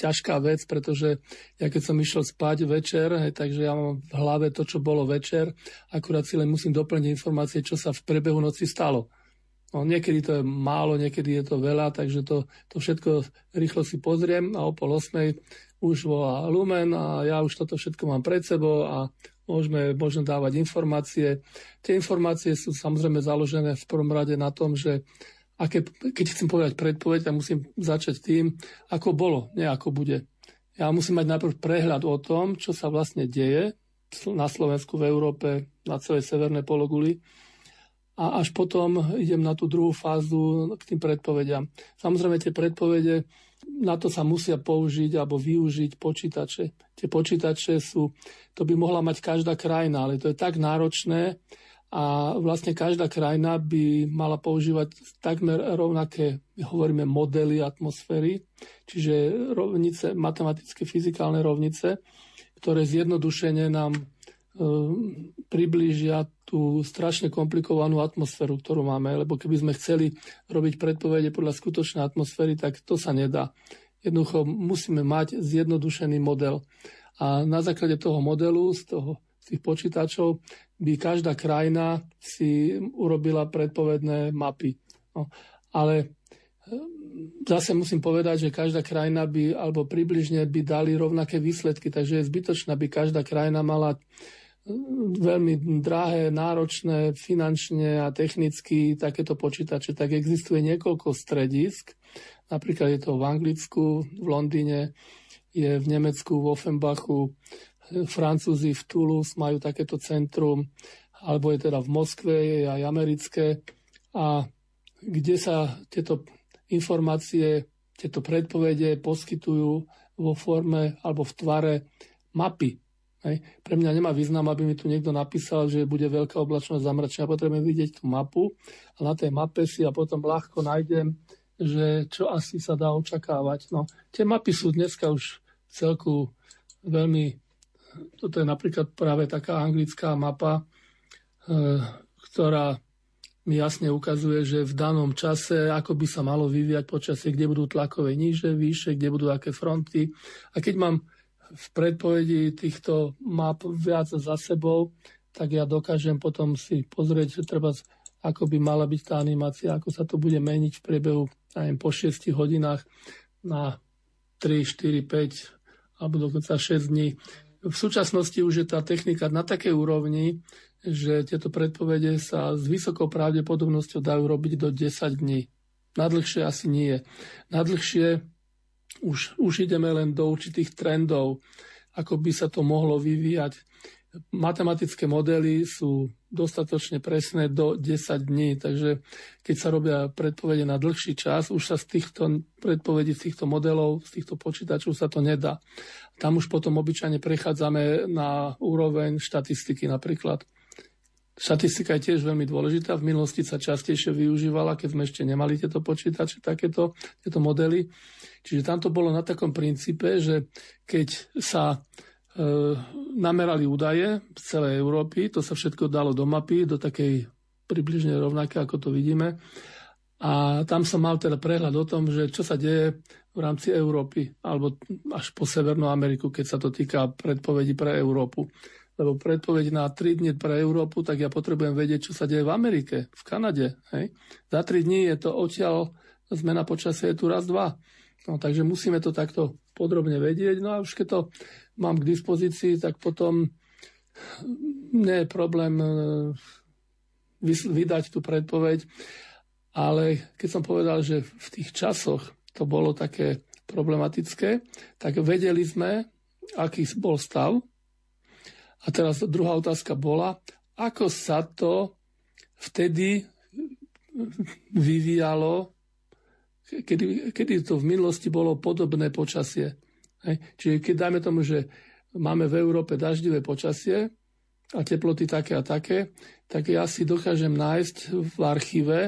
ťažká vec, pretože ja keď som išiel spať večer, hej, takže ja mám v hlave to, čo bolo večer, akurát si len musím doplniť informácie, čo sa v prebehu noci stalo. No, niekedy to je málo, niekedy je to veľa, takže to, to všetko rýchlo si pozriem a o pol osmej už volá Lumen a ja už toto všetko mám pred sebou a môžeme, môžeme dávať informácie. Tie informácie sú samozrejme založené v prvom rade na tom, že aké, keď chcem povedať predpoveď, tak musím začať tým, ako bolo, nie ako bude. Ja musím mať najprv prehľad o tom, čo sa vlastne deje na Slovensku, v Európe, na celej severnej pologuli a až potom idem na tú druhú fázu k tým predpovediam. Samozrejme tie predpovede, na to sa musia použiť alebo využiť počítače. Tie počítače sú, to by mohla mať každá krajina, ale to je tak náročné a vlastne každá krajina by mala používať takmer rovnaké, hovoríme, modely atmosféry, čiže rovnice, matematické, fyzikálne rovnice, ktoré zjednodušene nám priblížia tú strašne komplikovanú atmosféru, ktorú máme, lebo keby sme chceli robiť predpovede podľa skutočnej atmosféry, tak to sa nedá. Jednoducho musíme mať zjednodušený model. A na základe toho modelu, z, toho, z tých počítačov, by každá krajina si urobila predpovedné mapy. No, ale ehm, zase musím povedať, že každá krajina by, alebo približne by dali rovnaké výsledky, takže je zbytočné, aby každá krajina mala veľmi drahé, náročné finančne a technicky takéto počítače, tak existuje niekoľko stredisk. Napríklad je to v Anglicku, v Londýne, je v Nemecku, v Offenbachu, Francúzi v Toulouse majú takéto centrum, alebo je teda v Moskve, je aj americké. A kde sa tieto informácie, tieto predpovede poskytujú vo forme alebo v tvare mapy Hej. Pre mňa nemá význam, aby mi tu niekto napísal, že bude veľká oblačnosť zamračenia. Potrebujem vidieť tú mapu a na tej mape si a potom ľahko nájdem, že čo asi sa dá očakávať. No, tie mapy sú dneska už celku veľmi... Toto je napríklad práve taká anglická mapa, e, ktorá mi jasne ukazuje, že v danom čase, ako by sa malo vyvíjať počasie, kde budú tlakové níže, vyššie, kde budú aké fronty. A keď mám v predpovedi týchto map viac za sebou, tak ja dokážem potom si pozrieť, že treba, ako by mala byť tá animácia, ako sa to bude meniť v priebehu neviem, po 6 hodinách na 3, 4, 5 alebo dokonca 6 dní. V súčasnosti už je tá technika na takej úrovni, že tieto predpovede sa s vysokou pravdepodobnosťou dajú robiť do 10 dní. Nadlhšie asi nie. Nadlhšie už, už ideme len do určitých trendov, ako by sa to mohlo vyvíjať. Matematické modely sú dostatočne presné do 10 dní, takže keď sa robia predpovede na dlhší čas, už sa z týchto predpovedí, z týchto modelov, z týchto počítačov sa to nedá. Tam už potom obyčajne prechádzame na úroveň štatistiky napríklad. Štatistika je tiež veľmi dôležitá. V minulosti sa častejšie využívala, keď sme ešte nemali tieto počítače, takéto tieto modely. Čiže tam to bolo na takom princípe, že keď sa e, namerali údaje z celej Európy, to sa všetko dalo do mapy, do takej približne rovnaké, ako to vidíme. A tam som mal teda prehľad o tom, že čo sa deje v rámci Európy, alebo až po Severnú Ameriku, keď sa to týka predpovedí pre Európu lebo predpoveď na 3 dní pre Európu, tak ja potrebujem vedieť, čo sa deje v Amerike, v Kanade. Hej. Za 3 dní je to odtiaľ, zmena počasia je tu raz, dva. No, takže musíme to takto podrobne vedieť. No a už keď to mám k dispozícii, tak potom nie je problém e, vydať tú predpoveď. Ale keď som povedal, že v tých časoch to bolo také problematické, tak vedeli sme, aký bol stav a teraz druhá otázka bola, ako sa to vtedy vyvíjalo, kedy, kedy to v minulosti bolo podobné počasie. Hej. Čiže keď dáme tomu, že máme v Európe daždivé počasie a teploty také a také, tak ja si dokážem nájsť v archíve,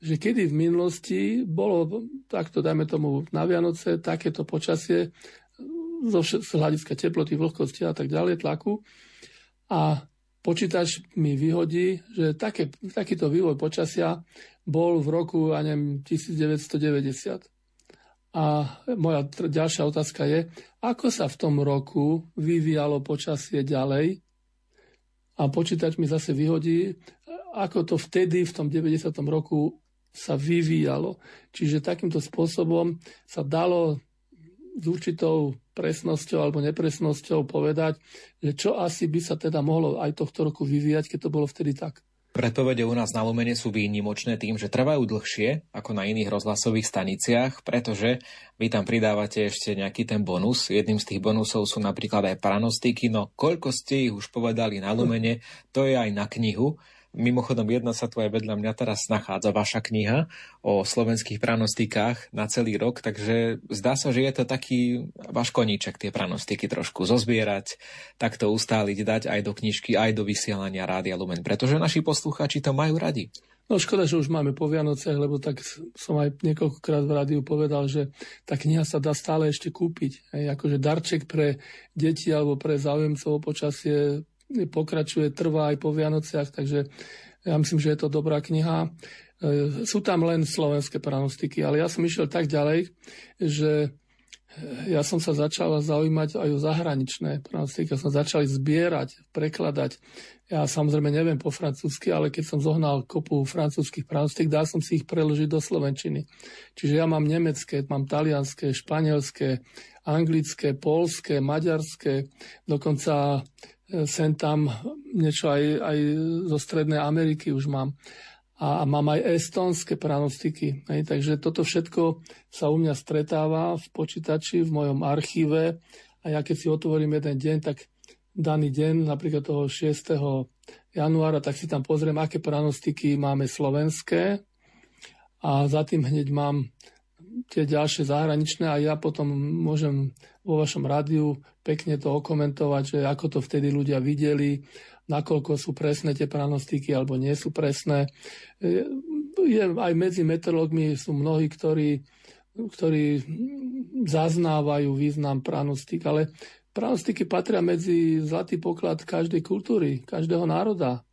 že kedy v minulosti bolo takto, dajme tomu na Vianoce, takéto počasie z hľadiska teploty, vlhkosti a tak ďalej, tlaku a počítač mi vyhodí, že také, takýto vývoj počasia bol v roku, ja neviem, 1990. A moja ďalšia otázka je, ako sa v tom roku vyvíjalo počasie ďalej a počítač mi zase vyhodí, ako to vtedy v tom 90. roku sa vyvíjalo. Čiže takýmto spôsobom sa dalo s určitou presnosťou alebo nepresnosťou povedať, že čo asi by sa teda mohlo aj tohto roku vyvíjať, keď to bolo vtedy tak. Predpovede u nás na Lumene sú výnimočné tým, že trvajú dlhšie ako na iných rozhlasových staniciach, pretože vy tam pridávate ešte nejaký ten bonus. Jedným z tých bonusov sú napríklad aj pranostiky, no koľko ste ich už povedali na Lumene, to je aj na knihu. Mimochodom, jedna sa tu aj vedľa mňa teraz nachádza, vaša kniha o slovenských pranostikách na celý rok, takže zdá sa, že je to taký váš koníček, tie pranostiky trošku zozbierať, takto ustáliť, dať aj do knižky, aj do vysielania Rádia Lumen, pretože naši poslucháči to majú radi. No škoda, že už máme po Vianociach, lebo tak som aj niekoľkokrát v rádiu povedal, že tá kniha sa dá stále ešte kúpiť. Hej, akože darček pre deti alebo pre záujemcov o počasie pokračuje, trvá aj po Vianociach, takže ja myslím, že je to dobrá kniha. E, sú tam len slovenské pranostiky, ale ja som išiel tak ďalej, že ja som sa začal zaujímať aj o zahraničné pranostiky. Ja som začal zbierať, prekladať. Ja samozrejme neviem po francúzsky, ale keď som zohnal kopu francúzských pranostík, dal som si ich preložiť do slovenčiny. Čiže ja mám nemecké, mám talianské, španielské, anglické, polské, maďarské, dokonca sem tam niečo aj, aj zo Strednej Ameriky už mám. A, mám aj estonské pranostiky. Hej, takže toto všetko sa u mňa stretáva v počítači, v mojom archíve a ja keď si otvorím jeden deň, tak daný deň, napríklad toho 6. januára, tak si tam pozriem, aké pranostiky máme slovenské a za tým hneď mám tie ďalšie zahraničné a ja potom môžem vo vašom rádiu pekne to okomentovať, že ako to vtedy ľudia videli, nakoľko sú presné tie pranostiky alebo nie sú presné. Je, aj medzi meteorológmi sú mnohí, ktorí, ktorí zaznávajú význam pranostik, ale pranostiky patria medzi zlatý poklad každej kultúry, každého národa.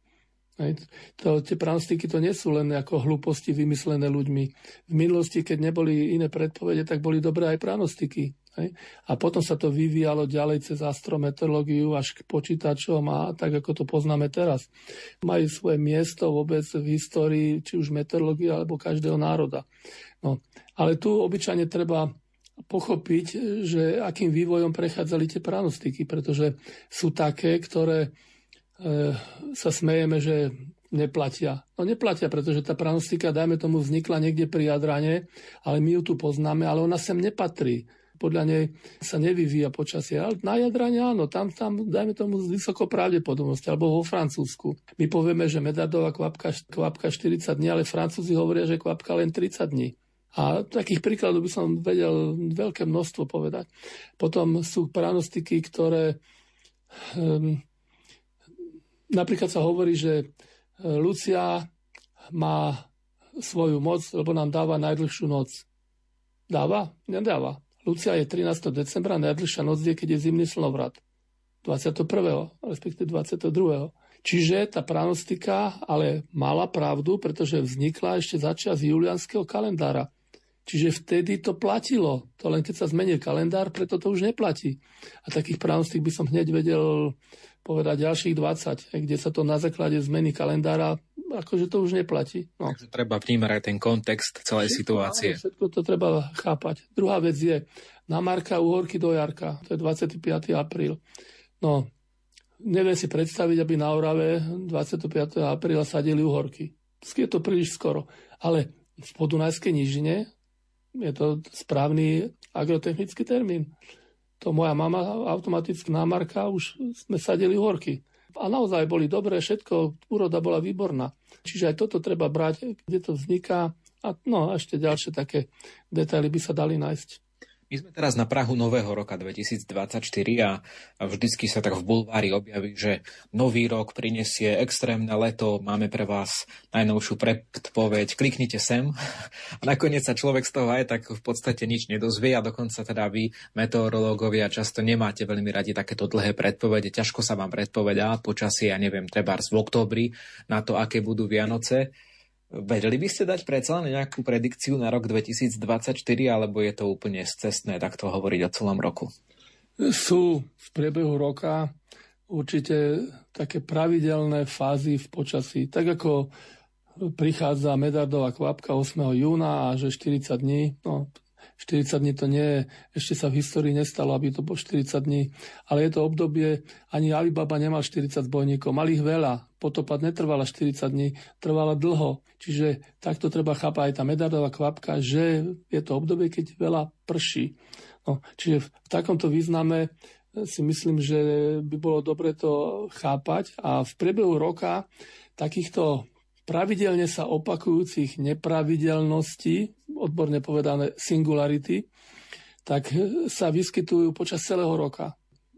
To, tie pranostiky to nie sú len ako hlúposti vymyslené ľuďmi. V minulosti, keď neboli iné predpovede, tak boli dobré aj pranostiky. A potom sa to vyvíjalo ďalej cez astrometeorológiu až k počítačom a tak, ako to poznáme teraz. Majú svoje miesto vôbec v histórii, či už meteorológie alebo každého národa. No. Ale tu obyčajne treba pochopiť, že akým vývojom prechádzali tie pranostiky, pretože sú také, ktoré sa smejeme, že neplatia. No neplatia, pretože tá pranostika, dajme tomu, vznikla niekde pri Jadrane, ale my ju tu poznáme, ale ona sem nepatrí. Podľa nej sa nevyvíja počasie. Ale na Jadrane áno, tam, tam dajme tomu vysoko pravdepodobnosť, alebo vo Francúzsku. My povieme, že medardová kvapka, kvapka 40 dní, ale Francúzi hovoria, že kvapka len 30 dní. A takých príkladov by som vedel veľké množstvo povedať. Potom sú pranostiky, ktoré um, Napríklad sa hovorí, že e, Lucia má svoju moc, lebo nám dáva najdlhšiu noc. Dáva? Nedáva. Lucia je 13. decembra, najdlhšia noc je, keď je zimný slnovrat. 21. respektíve 22. Čiže tá pranostika ale mala pravdu, pretože vznikla ešte začiat julianského kalendára. Čiže vtedy to platilo. To len keď sa zmenil kalendár, preto to už neplatí. A takých pranostik by som hneď vedel povedať ďalších 20, kde sa to na základe zmeny kalendára, akože to už neplatí. No. Takže treba vnímať aj ten kontext celej všetko, situácie. Áno, všetko to treba chápať. Druhá vec je, na Marka uhorky do Jarka, to je 25. apríl. No, neviem si predstaviť, aby na Orave 25. apríla sadili uhorky. Je to príliš skoro. Ale v podunajskej nižine je to správny agrotechnický termín to moja mama automaticky námarka, už sme sadili horky. A naozaj boli dobré, všetko, úroda bola výborná. Čiže aj toto treba brať, kde to vzniká. A no, a ešte ďalšie také detaily by sa dali nájsť. My sme teraz na Prahu nového roka 2024 a, vždycky sa tak v bulvári objaví, že nový rok prinesie extrémne leto, máme pre vás najnovšiu predpoveď, kliknite sem. A nakoniec sa človek z toho aj tak v podstate nič nedozvie a dokonca teda vy, meteorológovia, často nemáte veľmi radi takéto dlhé predpovede, ťažko sa vám predpovedá počasie, ja neviem, treba v októbri na to, aké budú Vianoce. Vedeli by ste dať predsa len nejakú predikciu na rok 2024, alebo je to úplne cestné takto hovoriť o celom roku? Sú v priebehu roka určite také pravidelné fázy v počasí. Tak ako prichádza medardová kvapka 8. júna a že 40 dní, no 40 dní to nie je, ešte sa v histórii nestalo, aby to bolo 40 dní, ale je to obdobie, ani Alibaba nemal 40 zbojníkov, mal ich veľa, potopad netrvala 40 dní, trvala dlho. Čiže takto treba chápať aj tá medardová kvapka, že je to obdobie, keď veľa prší. No, čiže v takomto význame eh, si myslím, že by bolo dobre to chápať a v priebehu roka takýchto pravidelne sa opakujúcich nepravidelností, odborne povedané singularity, tak sa vyskytujú počas celého roka.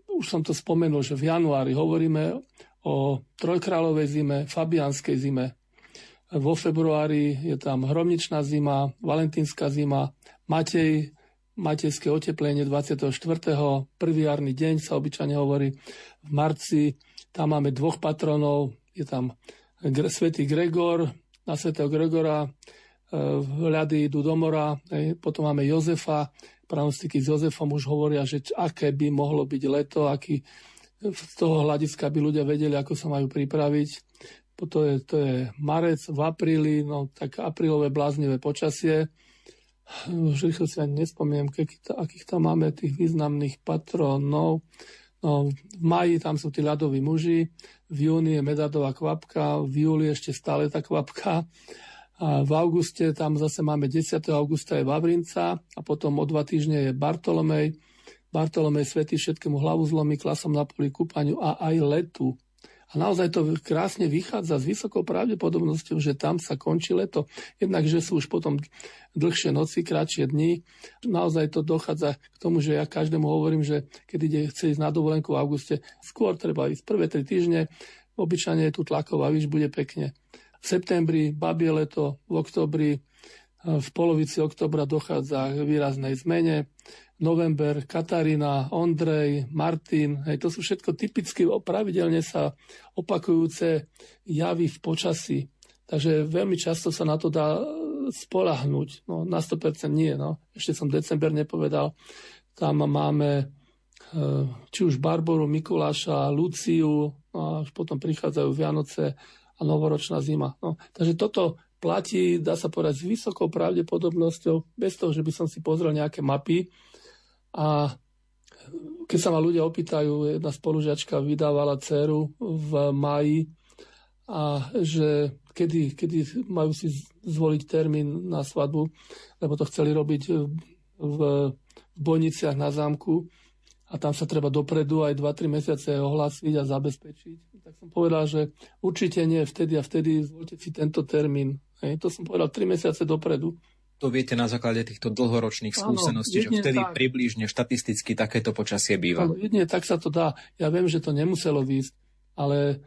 Už som to spomenul, že v januári hovoríme o trojkráľovej zime, fabianskej zime. Vo februári je tam hromničná zima, valentínska zima, Matej, matejské oteplenie 24. prvý jarný deň sa obyčajne hovorí. V marci tam máme dvoch patronov, je tam svätý Gregor, na svätého Gregora hľady idú do mora, potom máme Jozefa, pranostiky s Jozefom už hovoria, že aké by mohlo byť leto, aký z toho hľadiska by ľudia vedeli, ako sa majú pripraviť. To je, to je marec, v apríli, no tak aprílové bláznivé počasie. Už rýchlo si ani nespomínam, akých tam máme tých významných patronov. No, v maji tam sú tí ľadoví muži, v júni je medadová kvapka, v júli ešte stále tá kvapka. A v auguste tam zase máme 10. augusta je Vavrinca a potom o dva týždne je Bartolomej. Bartolomej svetý všetkému hlavu zlomí, klasom na poli kúpaniu a aj letu. A naozaj to krásne vychádza s vysokou pravdepodobnosťou, že tam sa končí leto. Jednak, že sú už potom dlhšie noci, kratšie dni. Naozaj to dochádza k tomu, že ja každému hovorím, že keď ide, chce ísť na dovolenku v auguste, skôr treba ísť prvé tri týždne, obyčajne je tu tlaková výš, bude pekne. V septembri babie leto, v oktobri, v polovici oktobra dochádza k výraznej zmene november, Katarína, Ondrej, Martin. Hej, to sú všetko typicky pravidelne sa opakujúce javy v počasí. Takže veľmi často sa na to dá spolahnuť. No, na 100% nie. No. Ešte som december nepovedal. Tam máme e, či už Barboru, Mikuláša, Luciu, a už potom prichádzajú Vianoce a novoročná zima. No, takže toto platí, dá sa povedať, s vysokou pravdepodobnosťou, bez toho, že by som si pozrel nejaké mapy, a keď sa ma ľudia opýtajú, jedna spolužiačka vydávala dceru v maji a že kedy, kedy majú si zvoliť termín na svadbu, lebo to chceli robiť v, Bojniciach na zámku a tam sa treba dopredu aj 2-3 mesiace ohlásiť a zabezpečiť. Tak som povedal, že určite nie vtedy a vtedy zvolte si tento termín. Hej, to som povedal 3 mesiace dopredu to viete na základe týchto dlhoročných skúseností, že vtedy tak. približne štatisticky takéto počasie býva. Áno, jedine tak sa to dá. Ja viem, že to nemuselo výjsť, ale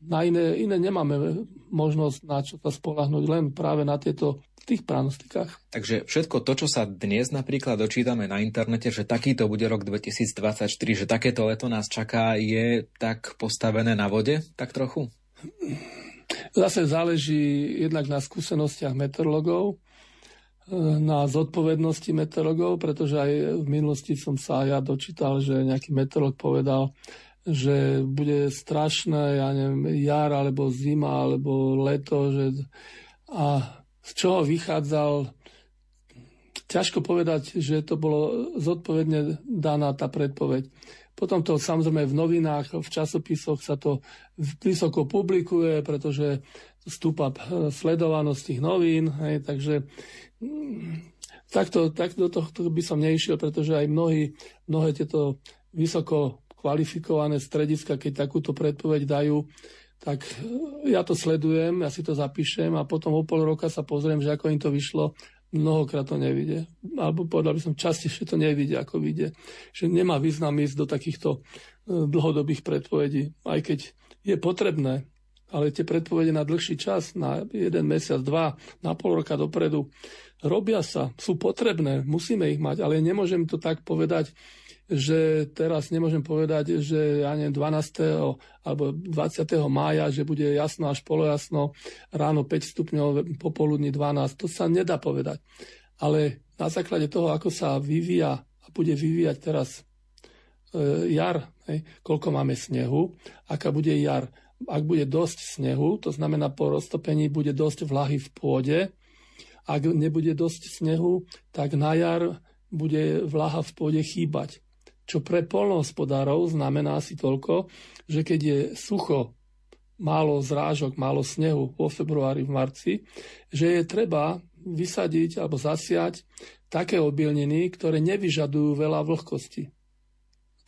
na iné, iné nemáme možnosť na čo sa spolahnuť, len práve na tieto tých pranostikách. Takže všetko to, čo sa dnes napríklad dočítame na internete, že takýto bude rok 2024, že takéto leto nás čaká, je tak postavené na vode, tak trochu? Zase záleží jednak na skúsenostiach meteorologov, na zodpovednosti meteorologov, pretože aj v minulosti som sa ja dočítal, že nejaký meteorolog povedal, že bude strašné, ja neviem, jar, alebo zima, alebo leto, že... a z čoho vychádzal, ťažko povedať, že to bolo zodpovedne daná tá predpoveď. Potom to samozrejme v novinách, v časopisoch sa to vysoko publikuje, pretože stúpa sledovanosť tých novín, hej, takže Takto, tak do tohto by som neišiel, pretože aj mnohí, mnohé tieto vysoko kvalifikované strediska, keď takúto predpoveď dajú, tak e, ja to sledujem, ja si to zapíšem a potom o pol roka sa pozriem, že ako im to vyšlo, mnohokrát to nevidie. Alebo povedal by som, častejšie to nevidie, ako vidie. Že nemá význam ísť do takýchto e, dlhodobých predpovedí, aj keď je potrebné, ale tie predpovede na dlhší čas, na jeden mesiac, dva, na pol roka dopredu, robia sa, sú potrebné, musíme ich mať, ale nemôžem to tak povedať, že teraz nemôžem povedať, že ja neviem, 12. alebo 20. mája, že bude jasno až polojasno, ráno 5 stupňov, popoludní 12. To sa nedá povedať. Ale na základe toho, ako sa vyvíja a bude vyvíjať teraz e, jar, hej, koľko máme snehu, aká bude jar, ak bude dosť snehu, to znamená po roztopení bude dosť vlahy v pôde, ak nebude dosť snehu, tak na jar bude vlaha v pôde chýbať. Čo pre polnohospodárov znamená si toľko, že keď je sucho, málo zrážok, málo snehu vo februári, v marci, že je treba vysadiť alebo zasiať také obilniny, ktoré nevyžadujú veľa vlhkosti.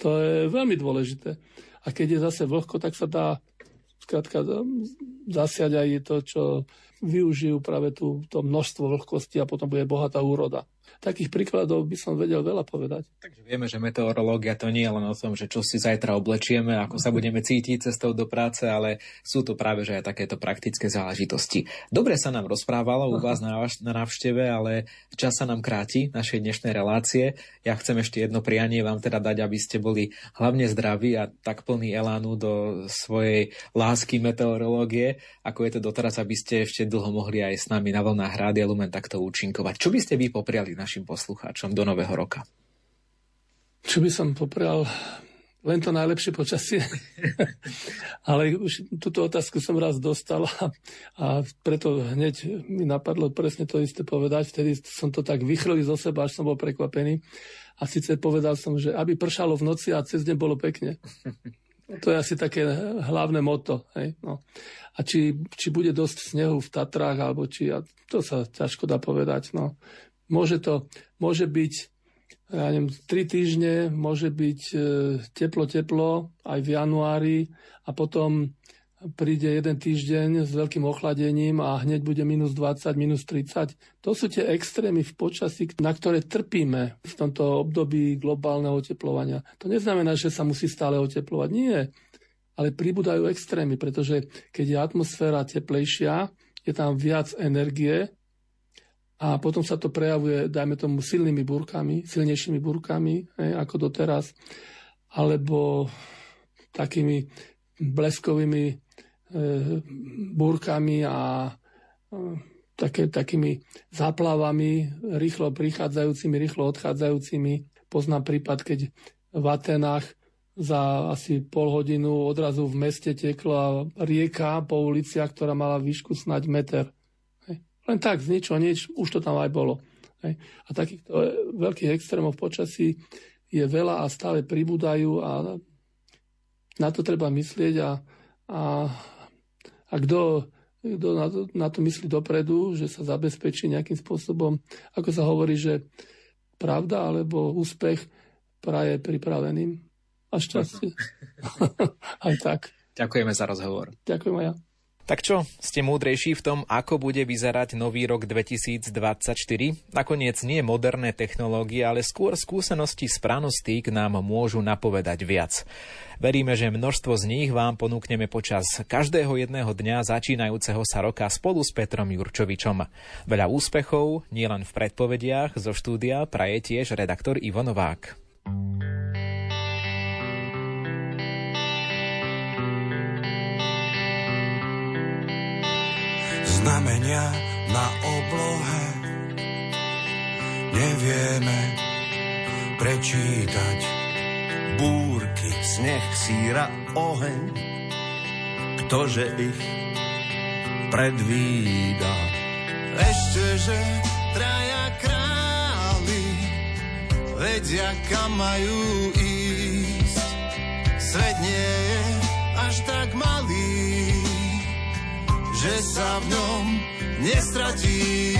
To je veľmi dôležité. A keď je zase vlhko, tak sa dá skrátka zasiať aj to, čo využijú práve tú, to množstvo vlhkosti a potom bude bohatá úroda. Takých príkladov by som vedel veľa povedať. Takže vieme, že meteorológia to nie je len o tom, že čo si zajtra oblečieme, ako sa budeme cítiť cestou do práce, ale sú to práve že aj takéto praktické záležitosti. Dobre sa nám rozprávalo u vás na, návšteve, ale čas sa nám kráti našej dnešnej relácie. Ja chcem ešte jedno prianie vám teda dať, aby ste boli hlavne zdraví a tak plný elánu do svojej lásky meteorológie, ako je to doteraz, aby ste ešte dlho mohli aj s nami na vlnách Rádia Lumen takto účinkovať. Čo by ste vy popriali našim poslucháčom do nového roka? Čo by som poprial? Len to najlepšie počasie. Ale už túto otázku som raz dostal a, a preto hneď mi napadlo presne to isté povedať. Vtedy som to tak vychrlil zo seba, až som bol prekvapený. A síce povedal som, že aby pršalo v noci a cez deň bolo pekne. To je asi také hlavné moto. Hej? No. A či, či bude dosť snehu v Tatrách, alebo či, a to sa ťažko dá povedať. No. Môže to, môže byť ja neviem, tri týždne môže byť teplo-teplo aj v januári a potom príde jeden týždeň s veľkým ochladením a hneď bude minus 20, minus 30. To sú tie extrémy v počasí, na ktoré trpíme v tomto období globálneho oteplovania. To neznamená, že sa musí stále oteplovať. Nie. Ale pribúdajú extrémy, pretože keď je atmosféra teplejšia, je tam viac energie a potom sa to prejavuje, dajme tomu, silnými búrkami, silnejšími búrkami, ako doteraz, alebo takými bleskovými E, búrkami a e, také, takými záplavami, rýchlo prichádzajúcimi, rýchlo odchádzajúcimi. Poznám prípad, keď v Atenách za asi pol hodinu odrazu v meste tekla rieka po uliciach, ktorá mala výšku snať meter. Len tak, z ničo nič, už to tam aj bolo. Hej. A takýchto veľkých extrémov počasí je veľa a stále pribúdajú a na to treba myslieť a, a a kto, kto na, to, na to myslí dopredu, že sa zabezpečí nejakým spôsobom, ako sa hovorí, že pravda alebo úspech praje pripraveným. A šťastie. Aj tak. Ďakujeme za rozhovor. Ďakujem aj ja. Tak čo, ste múdrejší v tom, ako bude vyzerať nový rok 2024? Nakoniec nie moderné technológie, ale skôr skúsenosti z pranostík nám môžu napovedať viac. Veríme, že množstvo z nich vám ponúkneme počas každého jedného dňa začínajúceho sa roka spolu s Petrom Jurčovičom. Veľa úspechov, nielen v predpovediach, zo štúdia praje tiež redaktor Ivo Novák. Znamenia na oblohe nevieme prečítať. Búrky, sneh, síra, oheň, ktože ich predvída. Ešte, že traja králi vedia, kam majú ísť. Svet nie je až tak malý, že sa v ňom nestratíš.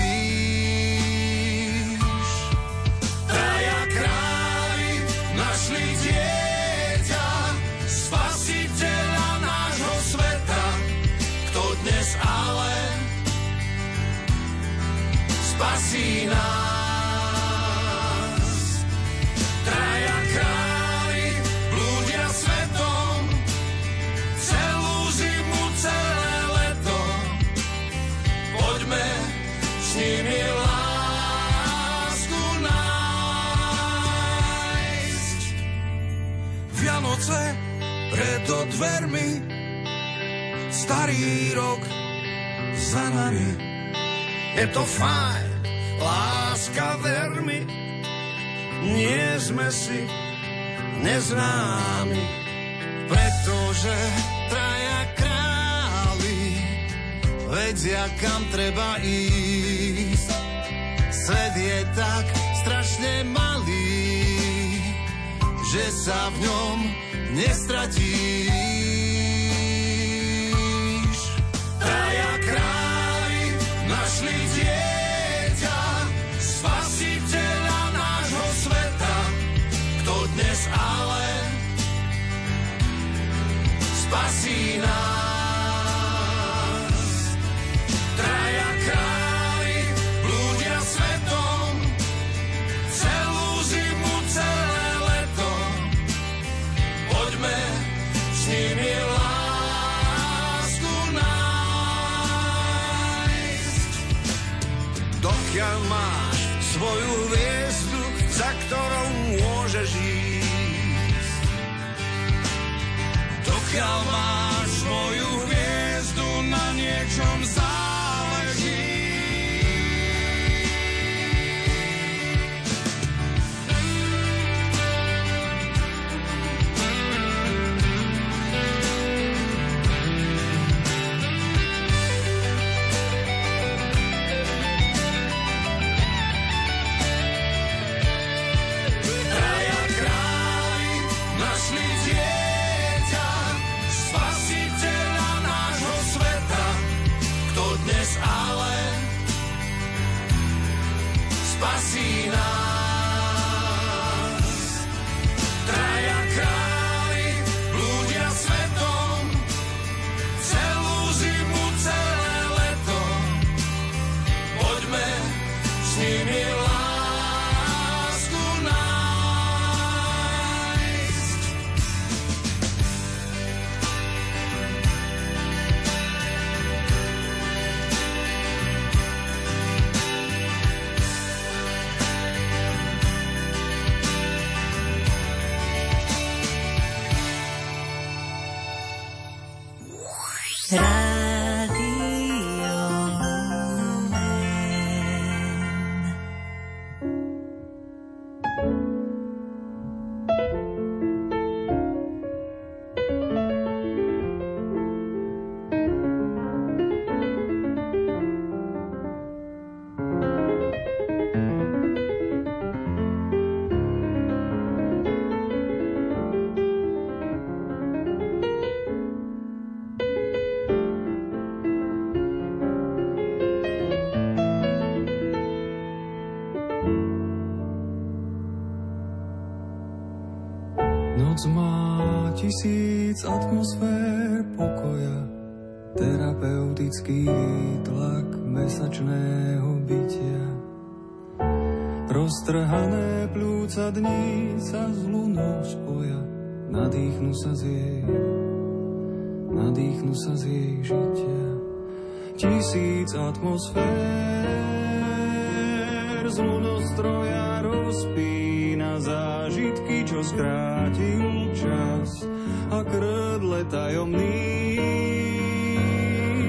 Traja králi našli dieťa, spasiteľa nášho sveta, kto dnes ale spasí nás. Dvermi, starý rok za nami. Je to fajn, láska vermi, nie sme si neznámi, pretože traja králi vedia, kam treba ísť. Svet je tak strašne malý, že sa v ňom nestratíš. Atmosfér pokoja, terapeutický tlak mesačného bytia. Roztrhané plúca dní sa z lunou spoja, nadýchnu sa z jej, nadýchnu sa z jej žitia. Tisíc atmosfér z lunostroja rozpína zážitky, čo skrátil čas a krdle tajomný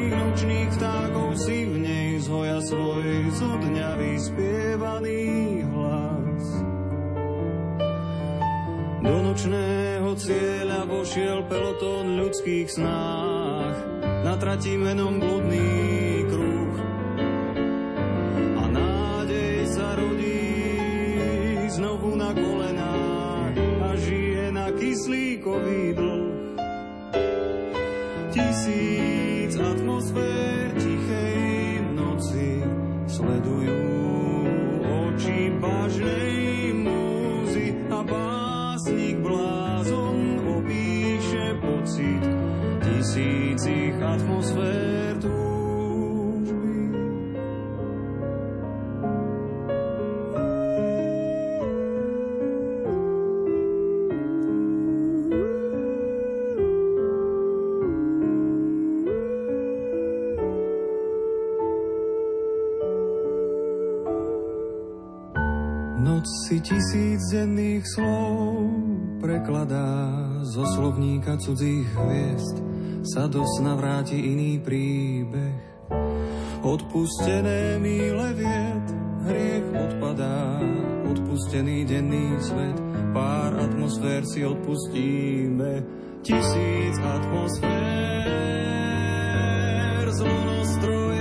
nočných vtákov si v nej zhoja svoj zo dňa vyspievaný hlas. Do nočného cieľa vošiel pelotón ľudských snách, na trati menom bludný kruh. A nádej sa rodí znovu na kolenách kyslíkový dlh. Tisíc atmosfér prekladá zo slovníka cudzích hviezd, sa do sna vráti iný príbeh. Odpustené míle vied, hriech odpadá, odpustený denný svet, pár atmosfér si odpustíme, tisíc atmosfér zlonostroj.